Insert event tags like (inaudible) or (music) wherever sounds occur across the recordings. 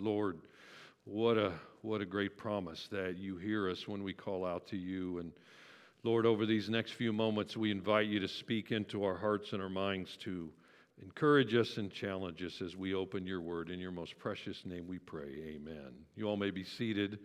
Lord, what a what a great promise that you hear us when we call out to you and Lord, over these next few moments, we invite you to speak into our hearts and our minds to encourage us and challenge us as we open your word. In your most precious name we pray. Amen. You all may be seated.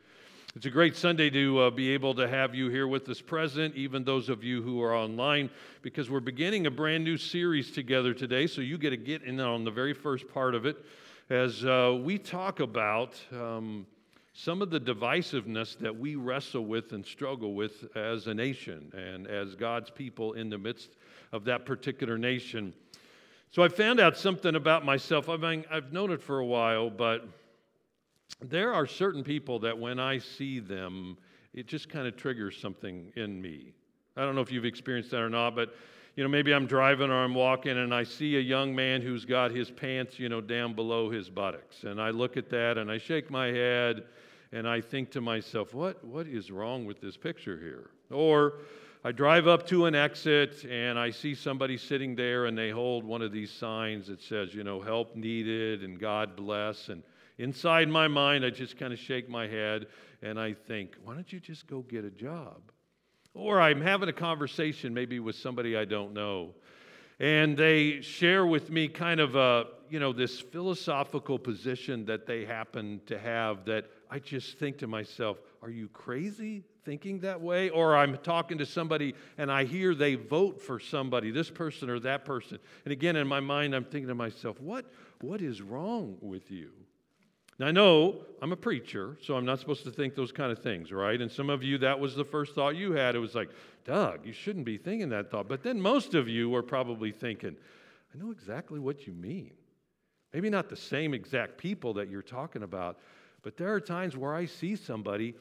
It's a great Sunday to uh, be able to have you here with us present, even those of you who are online, because we're beginning a brand new series together today. So you get to get in on the very first part of it as uh, we talk about um, some of the divisiveness that we wrestle with and struggle with as a nation and as God's people in the midst of that particular nation. So I found out something about myself. I mean, I've known it for a while, but there are certain people that when I see them, it just kind of triggers something in me. I don't know if you've experienced that or not, but you know, maybe I'm driving or I'm walking and I see a young man who's got his pants, you know, down below his buttocks. And I look at that and I shake my head and I think to myself, what, what is wrong with this picture here? Or I drive up to an exit and I see somebody sitting there and they hold one of these signs that says, you know, help needed and God bless. And Inside my mind, I just kind of shake my head and I think, why don't you just go get a job? Or I'm having a conversation maybe with somebody I don't know. And they share with me kind of a, you know, this philosophical position that they happen to have that I just think to myself, are you crazy thinking that way? Or I'm talking to somebody and I hear they vote for somebody, this person or that person. And again, in my mind, I'm thinking to myself, what, what is wrong with you? Now, I know I'm a preacher, so I'm not supposed to think those kind of things, right? And some of you, that was the first thought you had. It was like, Doug, you shouldn't be thinking that thought. But then most of you were probably thinking, I know exactly what you mean. Maybe not the same exact people that you're talking about, but there are times where I see somebody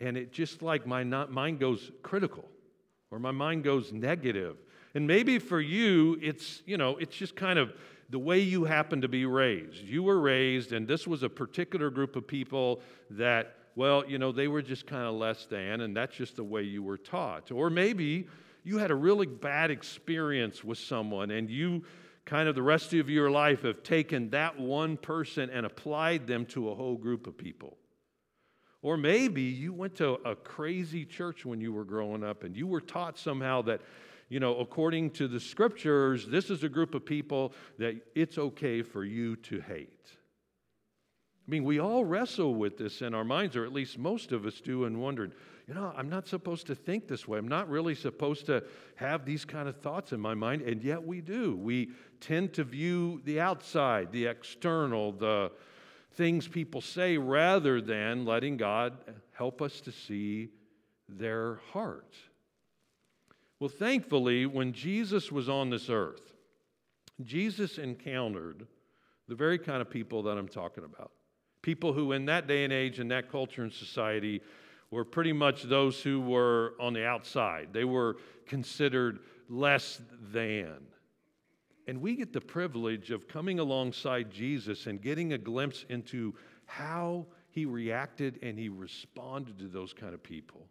and it just like my not, mind goes critical or my mind goes negative. And maybe for you, it's, you know, it's just kind of the way you happen to be raised. You were raised, and this was a particular group of people that, well, you know, they were just kind of less than, and that's just the way you were taught. Or maybe you had a really bad experience with someone, and you kind of the rest of your life have taken that one person and applied them to a whole group of people. Or maybe you went to a crazy church when you were growing up and you were taught somehow that you know, according to the scriptures, this is a group of people that it's okay for you to hate. I mean, we all wrestle with this in our minds, or at least most of us do, and wondering, you know, I'm not supposed to think this way. I'm not really supposed to have these kind of thoughts in my mind, and yet we do. We tend to view the outside, the external, the things people say, rather than letting God help us to see their heart. Well, thankfully, when Jesus was on this earth, Jesus encountered the very kind of people that I'm talking about. People who, in that day and age, in that culture and society, were pretty much those who were on the outside. They were considered less than. And we get the privilege of coming alongside Jesus and getting a glimpse into how he reacted and he responded to those kind of people.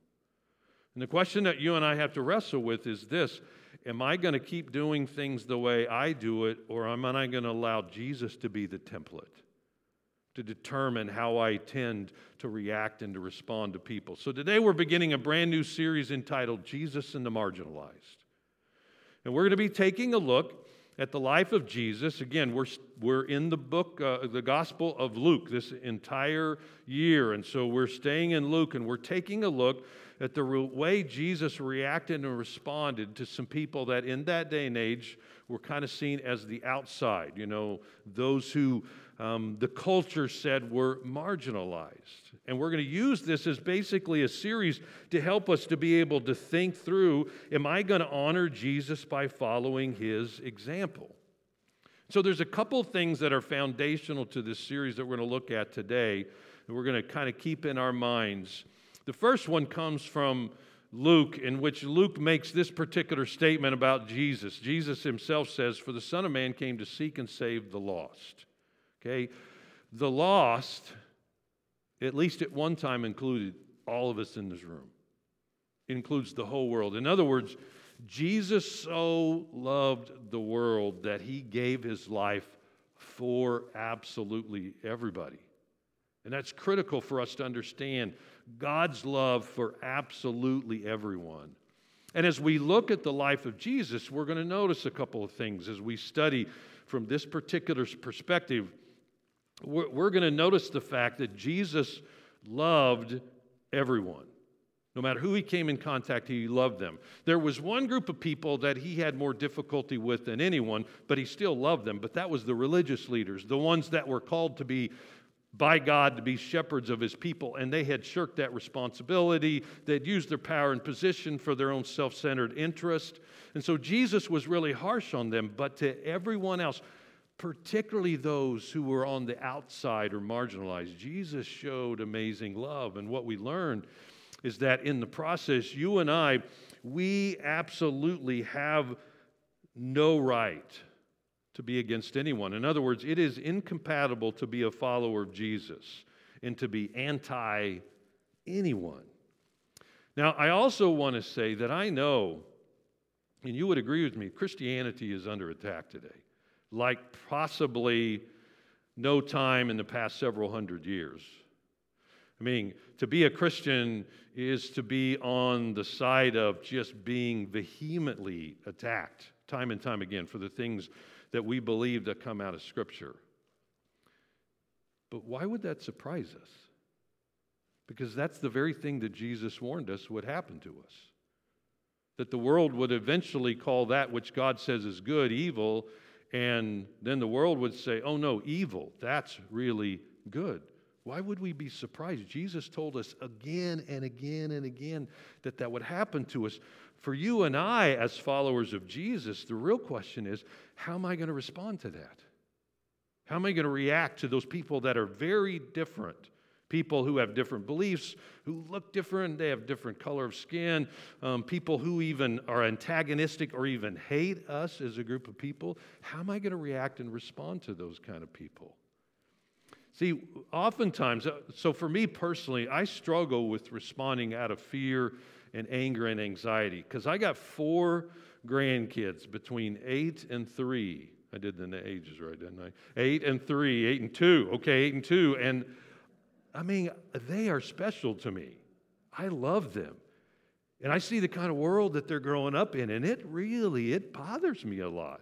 And the question that you and I have to wrestle with is this Am I going to keep doing things the way I do it, or am I going to allow Jesus to be the template to determine how I tend to react and to respond to people? So today we're beginning a brand new series entitled Jesus and the Marginalized. And we're going to be taking a look at the life of Jesus. Again, we're, we're in the book, uh, the Gospel of Luke, this entire year. And so we're staying in Luke and we're taking a look at the way Jesus reacted and responded to some people that in that day and age were kind of seen as the outside, you know, those who um, the culture said were marginalized. And we're going to use this as basically a series to help us to be able to think through am I going to honor Jesus by following his example? So there's a couple things that are foundational to this series that we're going to look at today that we're going to kind of keep in our minds. The first one comes from Luke, in which Luke makes this particular statement about Jesus. Jesus himself says, For the Son of Man came to seek and save the lost. Okay? The lost at least at one time included all of us in this room. It includes the whole world. In other words, Jesus so loved the world that he gave his life for absolutely everybody. And that's critical for us to understand God's love for absolutely everyone. And as we look at the life of Jesus, we're going to notice a couple of things as we study from this particular perspective. We're, going to notice the fact that Jesus loved everyone. No matter who he came in contact, he loved them. There was one group of people that he had more difficulty with than anyone, but he still loved them. But that was the religious leaders, the ones that were called to be by God to be shepherds of his people, and they had shirked that responsibility. They'd used their power and position for their own self centered interest. And so Jesus was really harsh on them, but to everyone else, particularly those who were on the outside or marginalized, Jesus showed amazing love. And what we learned is that in the process, you and I, we absolutely have no right to be against anyone. In other words, it is incompatible to be a follower of Jesus and to be anti anyone. Now, I also want to say that I know, and you would agree with me, Christianity is under attack today, like possibly no time in the past several hundred years. I mean, to be a Christian is to be on the side of just being vehemently attacked time and time again for the things that we believe that come out of Scripture. But why would that surprise us? Because that's the very thing that Jesus warned us would happen to us. That the world would eventually call that which God says is good evil, and then the world would say, oh no, evil, that's really good. Why would we be surprised? Jesus told us again and again and again that that would happen to us. For you and I, as followers of Jesus, the real question is how am I going to respond to that? How am I going to react to those people that are very different? People who have different beliefs, who look different, they have different color of skin, um, people who even are antagonistic or even hate us as a group of people. How am I going to react and respond to those kind of people? See, oftentimes, uh, so for me personally, I struggle with responding out of fear and anger and anxiety because I got four grandkids between eight and three. I did the ages right, didn't I? Eight and three, eight and two. Okay, eight and two. And I mean, they are special to me. I love them. And I see the kind of world that they're growing up in, and it really, it bothers me a lot.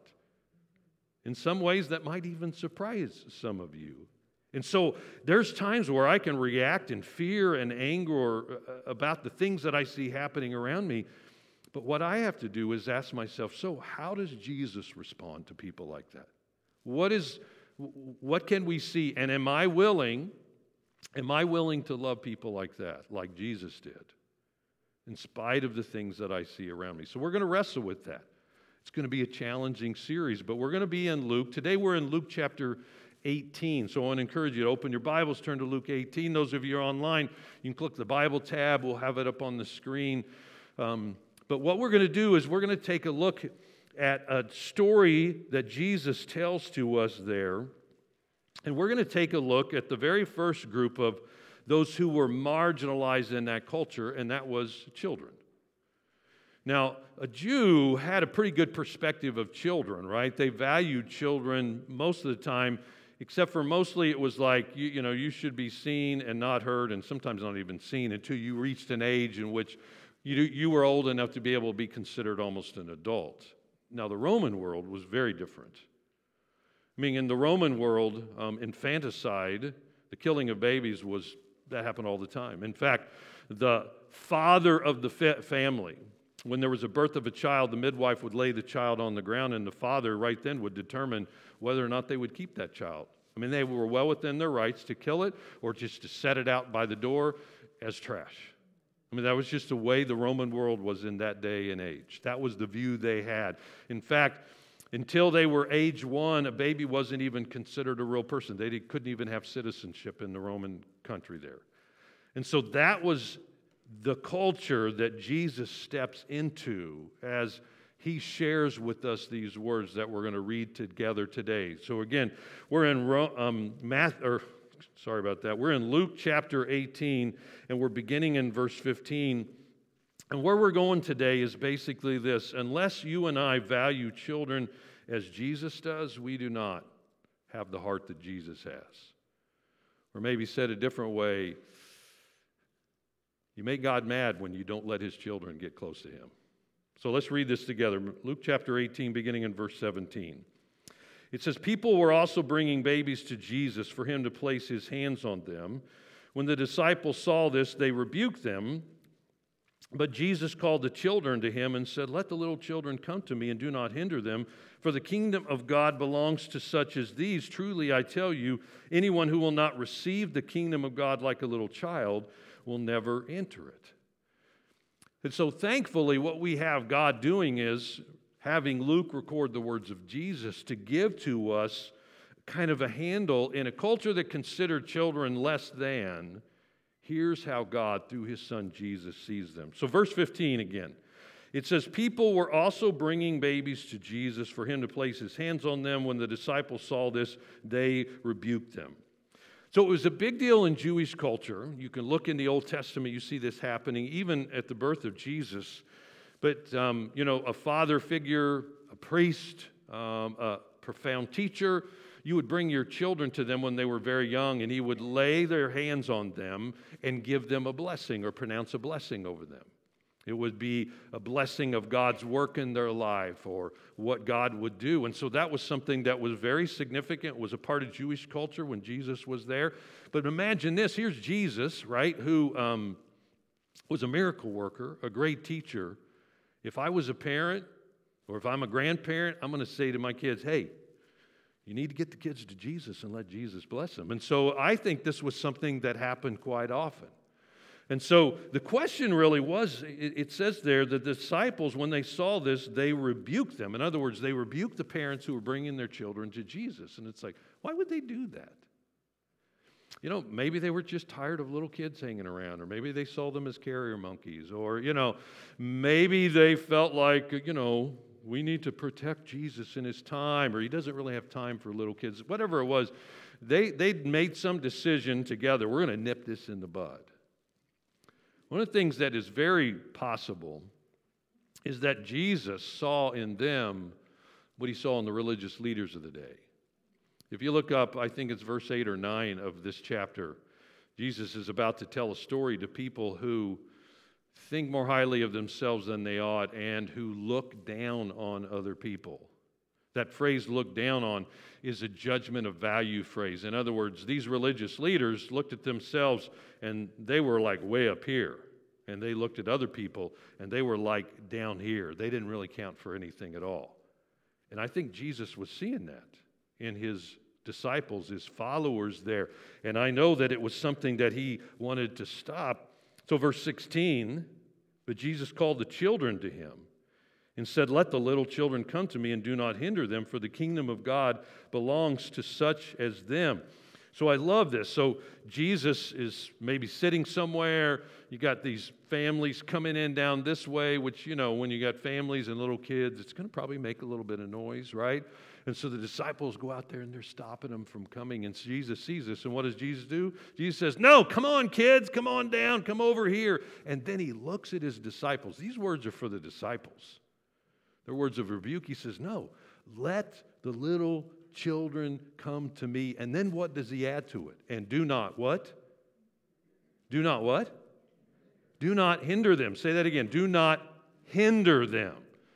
In some ways, that might even surprise some of you. And so there's times where I can react in fear and anger uh, about the things that I see happening around me. But what I have to do is ask myself so, how does Jesus respond to people like that? What, is, what can we see? And am I willing, am I willing to love people like that, like Jesus did, in spite of the things that I see around me? So we're going to wrestle with that. It's going to be a challenging series, but we're going to be in Luke. Today we're in Luke chapter 18. So I want to encourage you to open your Bibles, turn to Luke 18. Those of you are online, you can click the Bible tab. We'll have it up on the screen. Um, but what we're going to do is we're going to take a look at a story that Jesus tells to us there. And we're going to take a look at the very first group of those who were marginalized in that culture, and that was children. Now, a Jew had a pretty good perspective of children, right? They valued children most of the time except for mostly it was like you, you know you should be seen and not heard and sometimes not even seen until you reached an age in which you, you were old enough to be able to be considered almost an adult. Now the roman world was very different. I mean in the roman world um, infanticide the killing of babies was that happened all the time. In fact the father of the fa- family when there was a birth of a child, the midwife would lay the child on the ground, and the father right then would determine whether or not they would keep that child. I mean, they were well within their rights to kill it or just to set it out by the door as trash. I mean, that was just the way the Roman world was in that day and age. That was the view they had. In fact, until they were age one, a baby wasn't even considered a real person. They couldn't even have citizenship in the Roman country there. And so that was the culture that Jesus steps into as he shares with us these words that we're going to read together today. So again, we're in um, math, or sorry about that. We're in Luke chapter 18, and we're beginning in verse 15. And where we're going today is basically this: unless you and I value children as Jesus does, we do not have the heart that Jesus has. Or maybe said a different way, you make God mad when you don't let his children get close to him. So let's read this together. Luke chapter 18, beginning in verse 17. It says, People were also bringing babies to Jesus for him to place his hands on them. When the disciples saw this, they rebuked them. But Jesus called the children to him and said, Let the little children come to me and do not hinder them, for the kingdom of God belongs to such as these. Truly, I tell you, anyone who will not receive the kingdom of God like a little child will never enter it. And so, thankfully, what we have God doing is having Luke record the words of Jesus to give to us kind of a handle in a culture that considered children less than. Here's how God, through his son Jesus, sees them. So, verse 15 again. It says, People were also bringing babies to Jesus for him to place his hands on them. When the disciples saw this, they rebuked them. So it was a big deal in Jewish culture. You can look in the Old Testament, you see this happening even at the birth of Jesus. But, um, you know, a father figure, a priest, um, a profound teacher, you would bring your children to them when they were very young, and he would lay their hands on them and give them a blessing or pronounce a blessing over them. It would be a blessing of God's work in their life or what God would do. And so that was something that was very significant, was a part of Jewish culture when Jesus was there. But imagine this here's Jesus, right, who um, was a miracle worker, a great teacher. If I was a parent or if I'm a grandparent, I'm going to say to my kids, hey, you need to get the kids to Jesus and let Jesus bless them. And so I think this was something that happened quite often. And so the question really was it, says there the disciples, when they saw this, they rebuked them. In other words, they rebuked the parents who were bringing their children to Jesus. And it's like, why would they do that? You know, maybe they were just tired of little kids hanging around, or maybe they saw them as carrier monkeys, or, you know, maybe they felt like, you know, we need to protect Jesus in his time, or he doesn't really have time for little kids. Whatever it was, they, they'd made some decision together. We're going to nip this in the bud. One of the things that is very possible is that Jesus saw in them what he saw in the religious leaders of the day. If you look up, I think it's verse 8 or 9 of this chapter, Jesus is about to tell a story to people who think more highly of themselves than they ought and who look down on other people. That phrase, look down on, is a judgment of value phrase. In other words, these religious leaders looked at themselves and they were like way up here. And they looked at other people and they were like down here. They didn't really count for anything at all. And I think Jesus was seeing that in his disciples, his followers there. And I know that it was something that he wanted to stop. So, verse 16, but Jesus called the children to him and said, Let the little children come to me and do not hinder them, for the kingdom of God belongs to such as them. So I love this. So Jesus is maybe sitting somewhere. You got these families coming in down this way, which, you know, when you got families and little kids, it's going to probably make a little bit of noise, right? And so the disciples go out there and they're stopping them from coming. And Jesus sees this. And what does Jesus do? Jesus says, No, come on, kids, come on down, come over here. And then he looks at his disciples. These words are for the disciples. They're words of rebuke. He says, No, let the little children come to me. And then what does he add to it? And do not what? Do not what? Do not hinder them. Say that again. Do not hinder them.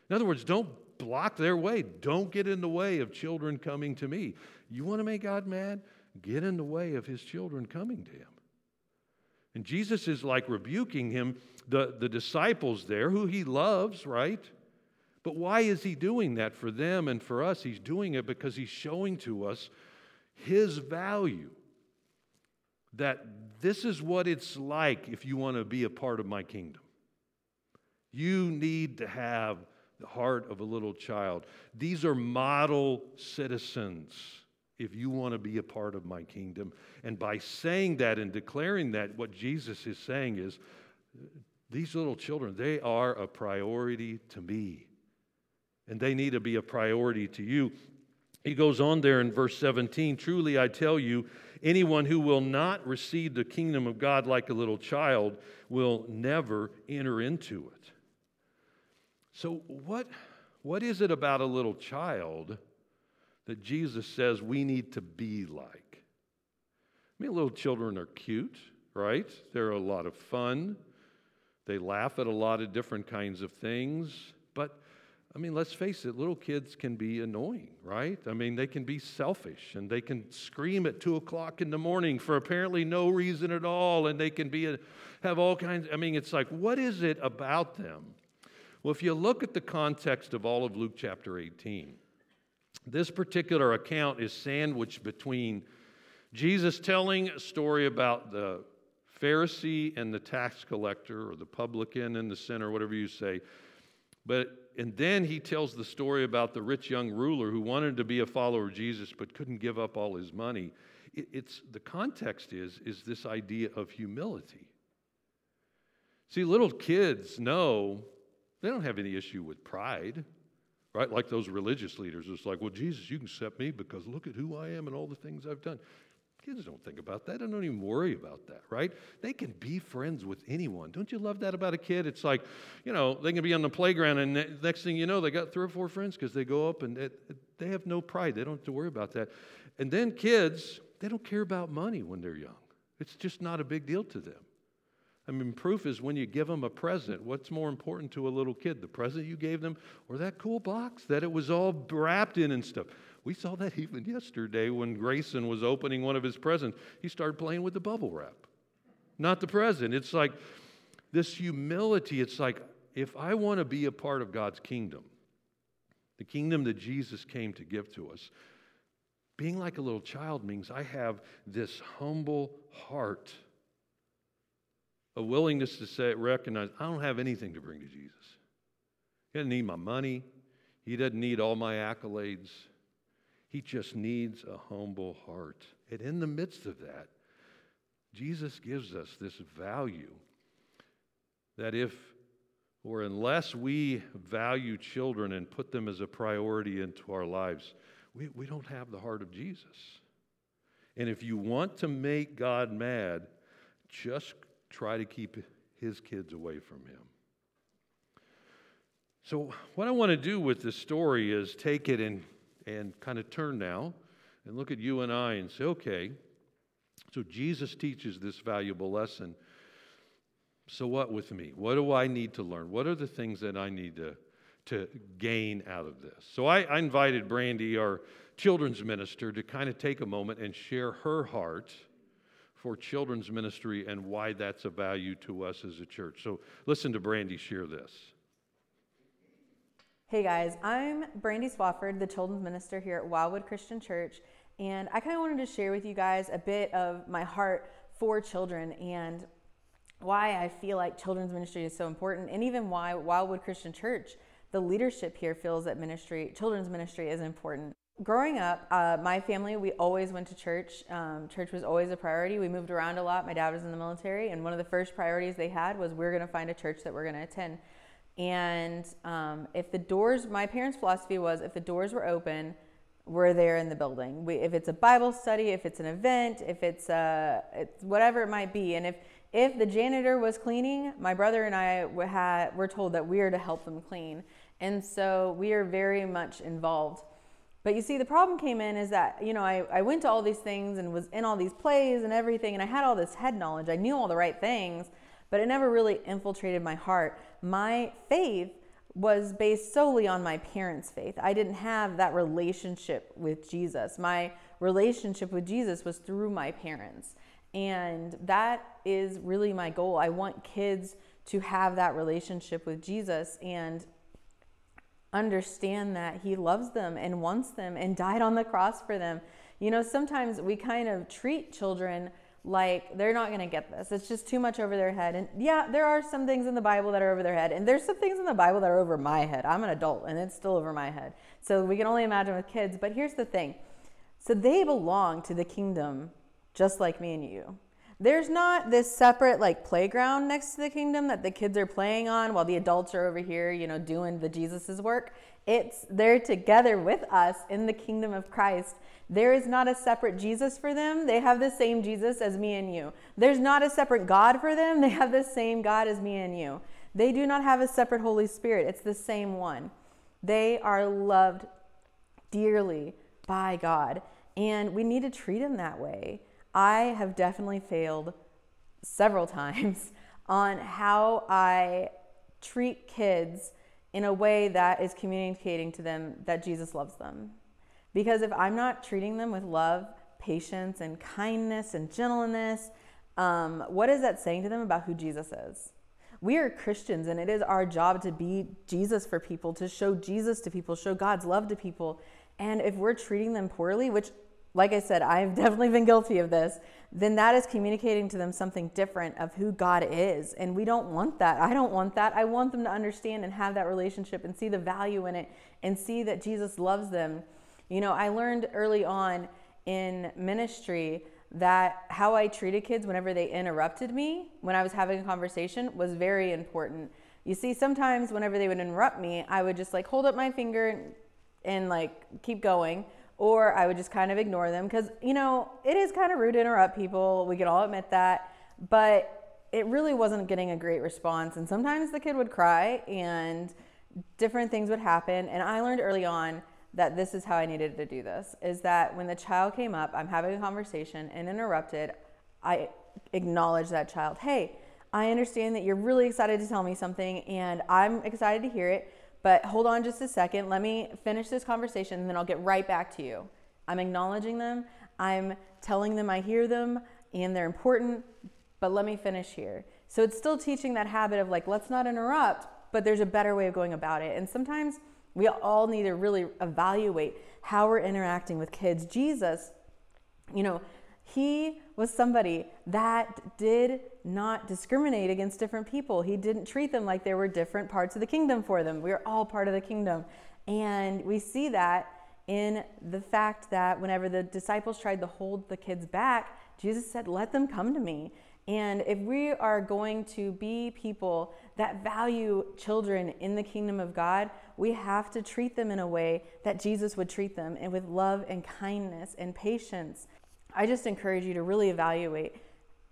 In other words, don't block their way. Don't get in the way of children coming to me. You want to make God mad? Get in the way of his children coming to him. And Jesus is like rebuking him, the, the disciples there, who he loves, right? But why is he doing that for them and for us? He's doing it because he's showing to us his value. That this is what it's like if you want to be a part of my kingdom. You need to have the heart of a little child. These are model citizens if you want to be a part of my kingdom. And by saying that and declaring that, what Jesus is saying is these little children, they are a priority to me and they need to be a priority to you. He goes on there in verse 17 Truly I tell you, anyone who will not receive the kingdom of God like a little child will never enter into it. So, what, what is it about a little child that Jesus says we need to be like? I mean, little children are cute, right? They're a lot of fun. They laugh at a lot of different kinds of things. I mean, let's face it, little kids can be annoying, right? I mean, they can be selfish and they can scream at two o'clock in the morning for apparently no reason at all. And they can be, a, have all kinds, I mean, it's like, what is it about them? Well, if you look at the context of all of Luke chapter 18, this particular account is sandwiched between Jesus telling a story about the Pharisee and the tax collector, or the publican and the sinner, whatever you say. But and then he tells the story about the rich young ruler who wanted to be a follower of Jesus but couldn't give up all his money. It, it's the context is is this idea of humility. See, little kids know they don't have any issue with pride, right? Like those religious leaders. It's like, well, Jesus, you can accept me because look at who I am and all the things I've done. Kids don't think about that. They don't even worry about that, right? They can be friends with anyone. Don't you love that about a kid? It's like, you know, they can be on the playground, and next thing you know, they got three or four friends because they go up and they have no pride. They don't have to worry about that. And then kids, they don't care about money when they're young. It's just not a big deal to them. I mean, proof is when you give them a present. What's more important to a little kid, the present you gave them or that cool box that it was all wrapped in and stuff? We saw that even yesterday when Grayson was opening one of his presents. He started playing with the bubble wrap, not the present. It's like this humility. It's like if I want to be a part of God's kingdom, the kingdom that Jesus came to give to us, being like a little child means I have this humble heart, a willingness to say, recognize, I don't have anything to bring to Jesus. He doesn't need my money. He doesn't need all my accolades. He just needs a humble heart. And in the midst of that, Jesus gives us this value that if or unless we value children and put them as a priority into our lives, we, we don't have the heart of Jesus. And if you want to make God mad, just try to keep his kids away from him. So, what I want to do with this story is take it and and kind of turn now and look at you and I and say, okay, so Jesus teaches this valuable lesson. So, what with me? What do I need to learn? What are the things that I need to, to gain out of this? So, I, I invited Brandy, our children's minister, to kind of take a moment and share her heart for children's ministry and why that's a value to us as a church. So, listen to Brandy share this. Hey guys, I'm Brandy Swafford, the children's minister here at Wildwood Christian Church, and I kind of wanted to share with you guys a bit of my heart for children and why I feel like children's ministry is so important, and even why Wildwood Christian Church, the leadership here feels that ministry, children's ministry, is important. Growing up, uh, my family, we always went to church. Um, church was always a priority. We moved around a lot. My dad was in the military, and one of the first priorities they had was we're going to find a church that we're going to attend. And um, if the doors, my parents' philosophy was if the doors were open, we're there in the building. We, if it's a Bible study, if it's an event, if it's, uh, it's whatever it might be, and if if the janitor was cleaning, my brother and I had, were told that we are to help them clean, and so we are very much involved. But you see, the problem came in is that you know I, I went to all these things and was in all these plays and everything, and I had all this head knowledge. I knew all the right things, but it never really infiltrated my heart. My faith was based solely on my parents' faith. I didn't have that relationship with Jesus. My relationship with Jesus was through my parents. And that is really my goal. I want kids to have that relationship with Jesus and understand that He loves them and wants them and died on the cross for them. You know, sometimes we kind of treat children like they're not going to get this. It's just too much over their head. And yeah, there are some things in the Bible that are over their head, and there's some things in the Bible that are over my head. I'm an adult and it's still over my head. So we can only imagine with kids, but here's the thing. So they belong to the kingdom just like me and you. There's not this separate like playground next to the kingdom that the kids are playing on while the adults are over here, you know, doing the Jesus's work. It's they're together with us in the kingdom of Christ there is not a separate Jesus for them. They have the same Jesus as me and you. There's not a separate God for them. They have the same God as me and you. They do not have a separate Holy Spirit. It's the same one. They are loved dearly by God, and we need to treat them that way. I have definitely failed several (laughs) times on how I treat kids in a way that is communicating to them that Jesus loves them. Because if I'm not treating them with love, patience, and kindness and gentleness, um, what is that saying to them about who Jesus is? We are Christians, and it is our job to be Jesus for people, to show Jesus to people, show God's love to people. And if we're treating them poorly, which, like I said, I've (laughs) definitely been guilty of this, then that is communicating to them something different of who God is. And we don't want that. I don't want that. I want them to understand and have that relationship and see the value in it and see that Jesus loves them. You know, I learned early on in ministry that how I treated kids whenever they interrupted me when I was having a conversation was very important. You see, sometimes whenever they would interrupt me, I would just like hold up my finger and, like keep going or I would just kind of ignore them because, you know, it is kind of rude to interrupt people. We can all admit that. But it really wasn't getting a great response. And sometimes the kid would cry and different things would happen. And I learned early on that this is how I needed to do this is that when the child came up, I'm having a conversation and interrupted, I acknowledge that child. Hey, I understand that you're really excited to tell me something and I'm excited to hear it. But hold on just a second. Let me finish this conversation and then I'll get right back to you. I'm acknowledging them. I'm telling them I hear them and they're important, but let me finish here. So it's still teaching that habit of like, let's not interrupt, but there's a better way of going about it. And sometimes we all need to really evaluate how we're interacting with kids. Jesus, you know, he was somebody that did not discriminate against different people. He didn't treat them like there were different parts of the kingdom for them. We are all part of the kingdom. And we see that in the fact that whenever the disciples tried to hold the kids back, Jesus said, Let them come to me. And if we are going to be people that value children in the kingdom of God, we have to treat them in a way that Jesus would treat them and with love and kindness and patience I just encourage you to really evaluate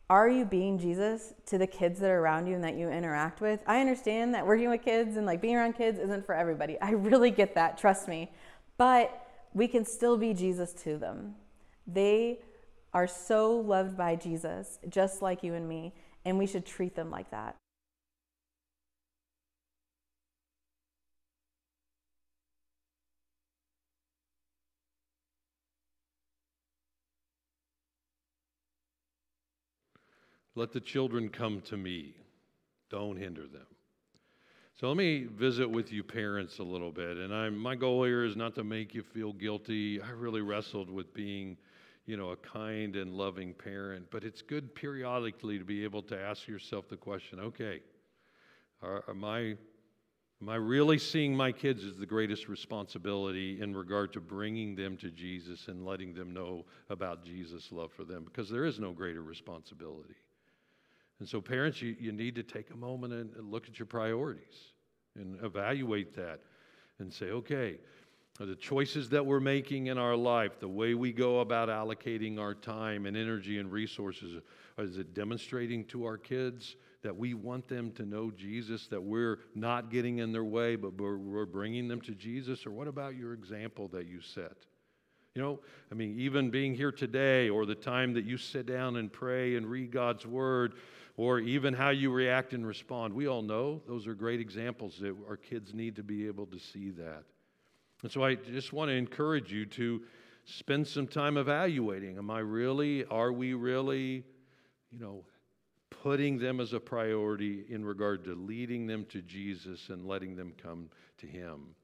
are you being Jesus to the kids that are around you and that you interact with? I understand that working with kids and like being around kids isn't for everybody. I really get that, trust me. But we can still be Jesus to them. They are so loved by Jesus, just like you and me, and we should treat them like that. Let the children come to me. Don't hinder them. So let me visit with you parents a little bit. And I'm, my goal here is not to make you feel guilty. I really wrestled with being, you know, a kind and loving parent. But it's good periodically to be able to ask yourself the question, okay, are, am I Am I really seeing my kids as the greatest responsibility in regard to bringing them to Jesus and letting them know about Jesus' love for them? Because there is no greater responsibility. And so, parents, you, you need to take a moment and, look at your priorities and evaluate that and say, okay, are the choices that we're making in our life, the way we go about allocating our time and energy and resources, is it demonstrating to our kids that we want them to know Jesus, that we're not getting in their way, but we're bringing them to Jesus? Or what about your example that you set? You know, I mean, even being here today or the time that you sit down and pray and read God's word, or even how you react and respond. We all know those are great examples that our kids need to be able to see that. And so I just want to encourage you to spend some time evaluating. Am I really, are we really, you know, putting them as a priority in regard to leading them to Jesus and letting them come to Him?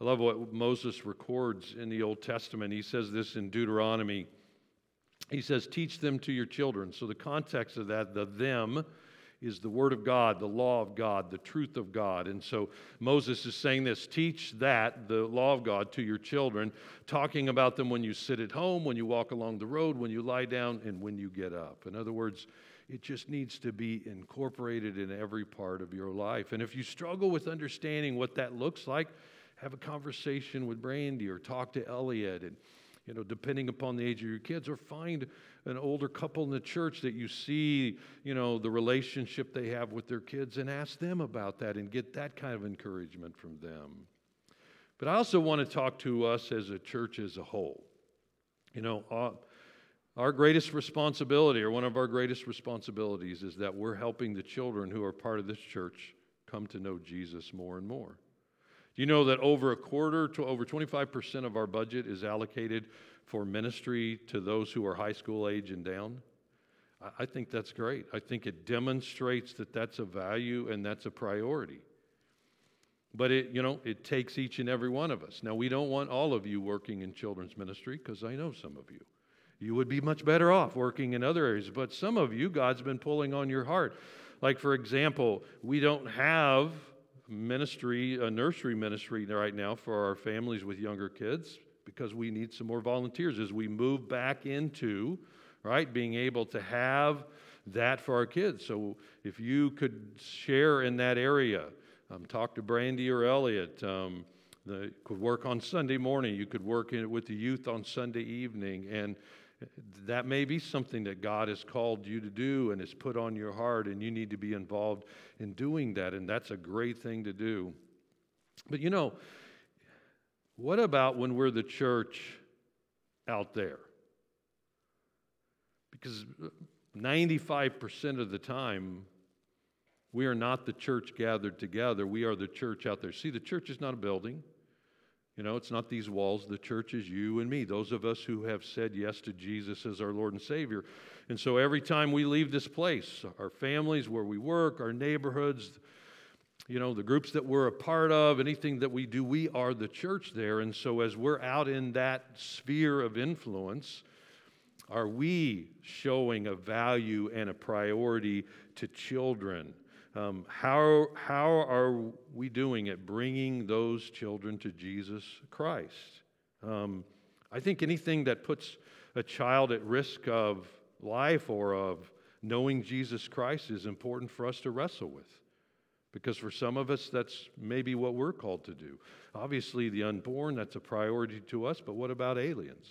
I love what Moses records in the Old Testament. He says this in Deuteronomy he says, teach them to your children. So the context of that, the them, is the Word of God, the law of God, the truth of God. And so Moses is saying this teach that, the law of God, to your children, talking about them when you sit at home, when you walk along the road, when you lie down, and when you get up. In other words, it just needs to be incorporated in every part of your life. And if you struggle with understanding what that looks like, have a conversation with Brandy or talk to Elliot and you know, depending upon the age of your kids, or find an older couple in the church that you see, you know, the relationship they have with their kids and ask them about that and get that kind of encouragement from them. But I also want to talk to us as a church as a whole. You know, uh, Our greatest responsibility, or one of our greatest responsibilities, is that we're helping the children who are part of this church come to know Jesus more and more. Do you know that over a quarter to over 25% of our budget is allocated for ministry to those who are high school age and down? I think that's great. I think it demonstrates that that's a value and that's a priority. But it, you know, it takes each and every one of us. Now, we don't want all of you working in children's ministry because I know some of you. You would be much better off working in other areas. But some of you, God's been pulling on your heart. Like, for example, we don't have ministry, a nursery ministry right now for our families with younger kids because we need some more volunteers as we move back into, right, being able to have that for our kids. So if you could share in that area, um, talk to Brandy or Elliot. Um, the, could work on Sunday morning. You could work in, with the youth on Sunday evening. And that may be something that God has called you to do and has put on your heart, and you need to be involved in doing that. And that's a great thing to do. But you know, what about when we're the church out there? Because 95% of the time, we are not the church gathered together. We are the church out there. See, the church is not a building. You know, it's not these walls. The church is you and me, those of us who have said yes to Jesus as our Lord and Savior. And so every time we leave this place, our families, where we work, our neighborhoods, you know, the groups that we're a part of, anything that we do, we are the church there. And so as we're out in that sphere of influence, are we showing a value and a priority to children? Um, how, how are we doing at bringing those children to Jesus Christ? Um, I think anything that puts a child at risk of life or of knowing Jesus Christ is important for us to wrestle with. Because for some of us, that's maybe what we're called to do. Obviously, the unborn, that's a priority to us, but what about aliens?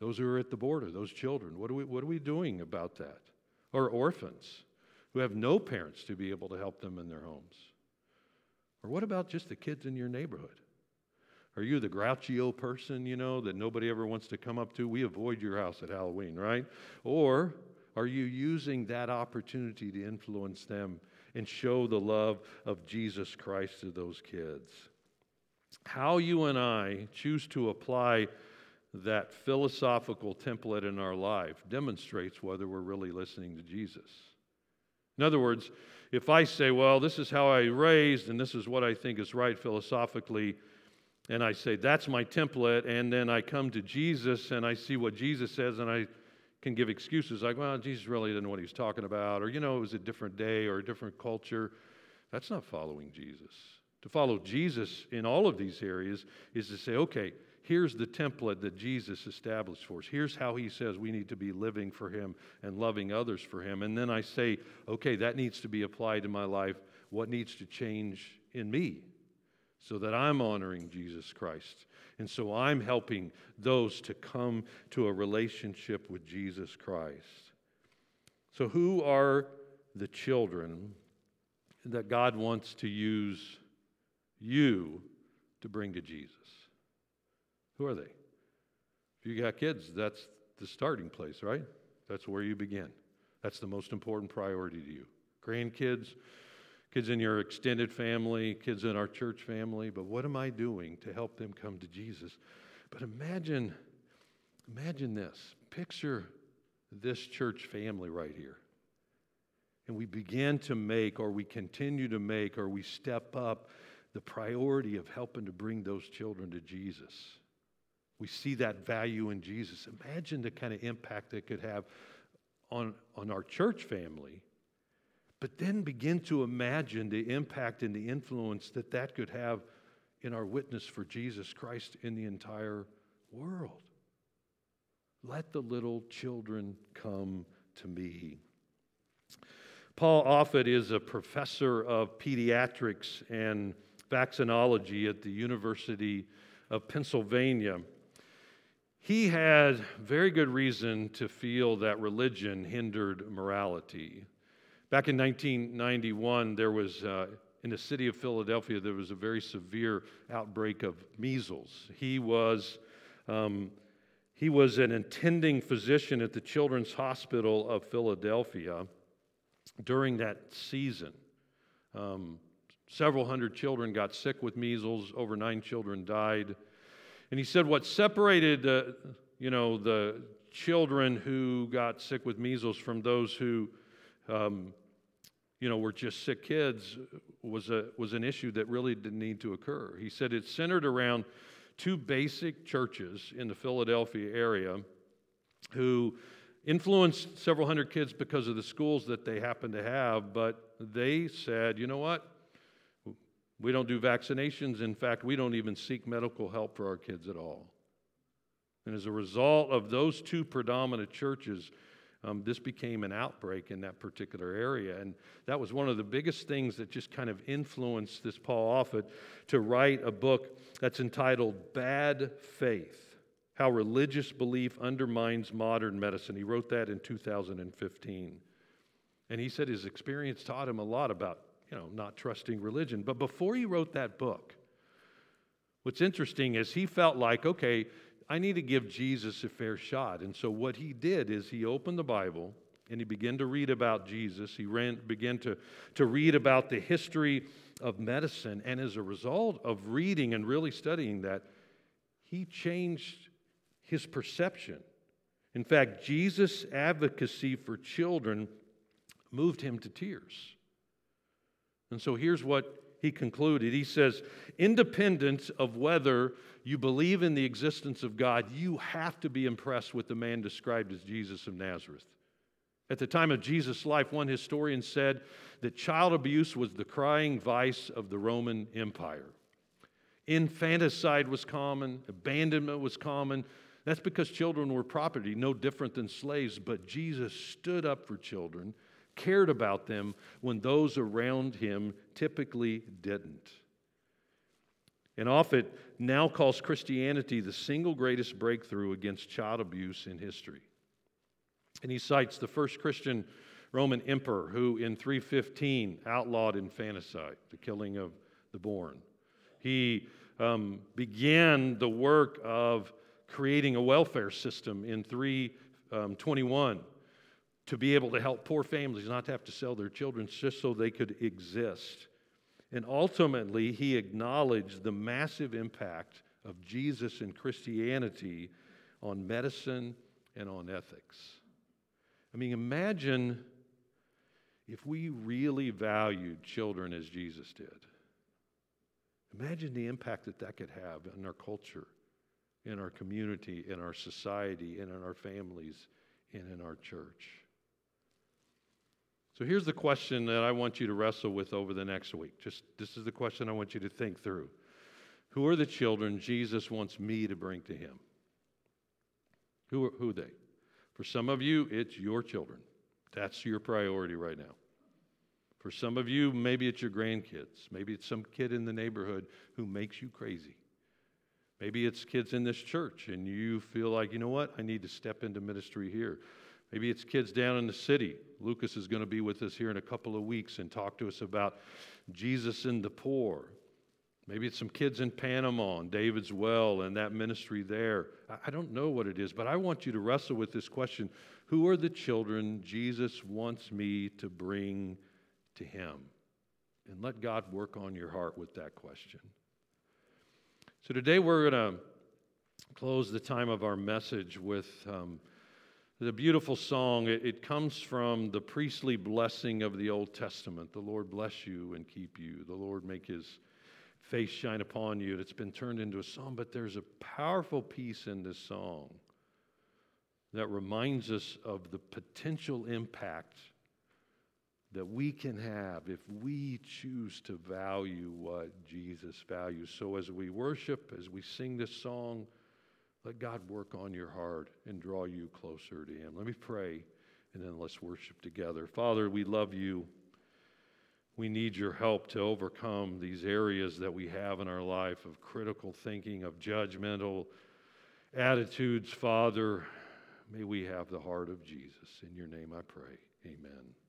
Those who are at the border, those children, what are we, what are we doing about that? Or orphans? Who have no parents to be able to help them in their homes? Or what about just the kids in your neighborhood? Are you the grouchy old person, you know, that nobody ever wants to come up to? We avoid your house at Halloween, right? Or are you using that opportunity to influence them and show the love of Jesus Christ to those kids? How you and I choose to apply that philosophical template in our life demonstrates whether we're really listening to Jesus. In other words, if I say, well, this is how I raised and this is what I think is right philosophically, and I say, that's my template, and then I come to Jesus and I see what Jesus says, and I can give excuses like, well, Jesus really didn't know what he was talking about, or, you know, it was a different day or a different culture. That's not following Jesus. To follow Jesus in all of these areas is to say, okay, here's the template that Jesus established for us. Here's how he says we need to be living for him and loving others for him. And then I say, okay, that needs to be applied to my life. What needs to change in me so that I'm honoring Jesus Christ? And so I'm helping those to come to a relationship with Jesus Christ. So, who are the children that God wants to use you to bring to Jesus? Who are they? If you got kids, that's the starting place, right? That's where you begin. That's the most important priority to you. Grandkids, kids in your extended family, kids in our church family, but what am I doing to help them come to Jesus? But imagine imagine this. Picture this church family right here. And we begin to make or we continue to make or we step up the priority of helping to bring those children to Jesus. We see that value in Jesus. Imagine the kind of impact it could have on, on our church family, but then begin to imagine the impact and the influence that that could have in our witness for Jesus Christ in the entire world. Let the little children come to me. Paul Offit is a professor of pediatrics and vaccinology at the University of Pennsylvania. He had very good reason to feel that religion hindered morality. Back in 1991, there was, uh, in the city of Philadelphia, there was a very severe outbreak of measles. He was, um, He was an attending physician at the Children's Hospital of Philadelphia during that season. Um, several hundred children got sick with measles, over nine children died. And he said what separated, uh, you know, the children who got sick with measles from those who, um, you know, were just sick kids was, a, was an issue that really didn't need to occur. He said it centered around two basic churches in the Philadelphia area who influenced several hundred kids because of the schools that they happened to have, but they said, you know what? We don't do vaccinations. In fact, we don't even seek medical help for our kids at all. And as a result of those two predominant churches, um, this became an outbreak in that particular area. And that was one of the biggest things that just kind of influenced this Paul Offit to write a book that's entitled Bad Faith How Religious Belief Undermines Modern Medicine. He wrote that in 2015. And he said his experience taught him a lot about, you know, not trusting religion. But before he wrote that book, what's interesting is he felt like, okay, I need to give Jesus a fair shot. And so what he did is he opened the Bible and he began to read about Jesus. He ran, began to, to read about the history of medicine. And as a result of reading and really studying that, he changed his perception. In fact, Jesus' advocacy for children moved him to tears. And so here's what he concluded. He says, independent of whether you believe in the existence of God, you have to be impressed with the man described as Jesus of Nazareth. At the time of Jesus' life, one historian said that child abuse was the crying vice of the Roman Empire. Infanticide was common, abandonment was common. That's because children were property, no different than slaves. But Jesus stood up for children cared about them when those around him typically didn't. And Offit now calls Christianity the single greatest breakthrough against child abuse in history. And he cites the first Christian Roman emperor who in 315 outlawed infanticide, the killing of the born. He um, began the work of creating a welfare system in 321 to be able to help poor families not to have to sell their children just so they could exist. And ultimately, he acknowledged the massive impact of Jesus and Christianity on medicine and on ethics. I mean, imagine if we really valued children as Jesus did. Imagine the impact that that could have in our culture, in our community, in our society, and in our families, and in our church. So here's the question that I want you to wrestle with over the next week. Just this is the question I want you to think through. Who are the children Jesus wants me to bring to him? Who are, who are they? For some of you, it's your children. That's your priority right now. For some of you, maybe it's your grandkids. Maybe it's some kid in the neighborhood who makes you crazy. Maybe it's kids in this church and you feel like, you know what, I need to step into ministry here. Maybe it's kids down in the city. Lucas is going to be with us here in a couple of weeks and talk to us about Jesus and the poor. Maybe it's some kids in Panama and David's Well and that ministry there. I don't know what it is, but I want you to wrestle with this question Who are the children Jesus wants me to bring to Him? And let God work on your heart with that question. So today we're going to close the time of our message with. Um, the beautiful song. It, it, comes from the priestly blessing of the Old Testament. The Lord bless you and keep you. The Lord make his face shine upon you. It's been turned into a song, but there's a powerful piece in this song that reminds us of the potential impact that we can have if we choose to value what Jesus values. So as we worship, as we sing this song, let God work on your heart and draw you closer to Him. Let me pray and then let's worship together. Father, we love you. We need your help to overcome these areas that we have in our life of critical thinking, of judgmental attitudes. Father, may we have the heart of Jesus. In your name I pray. Amen.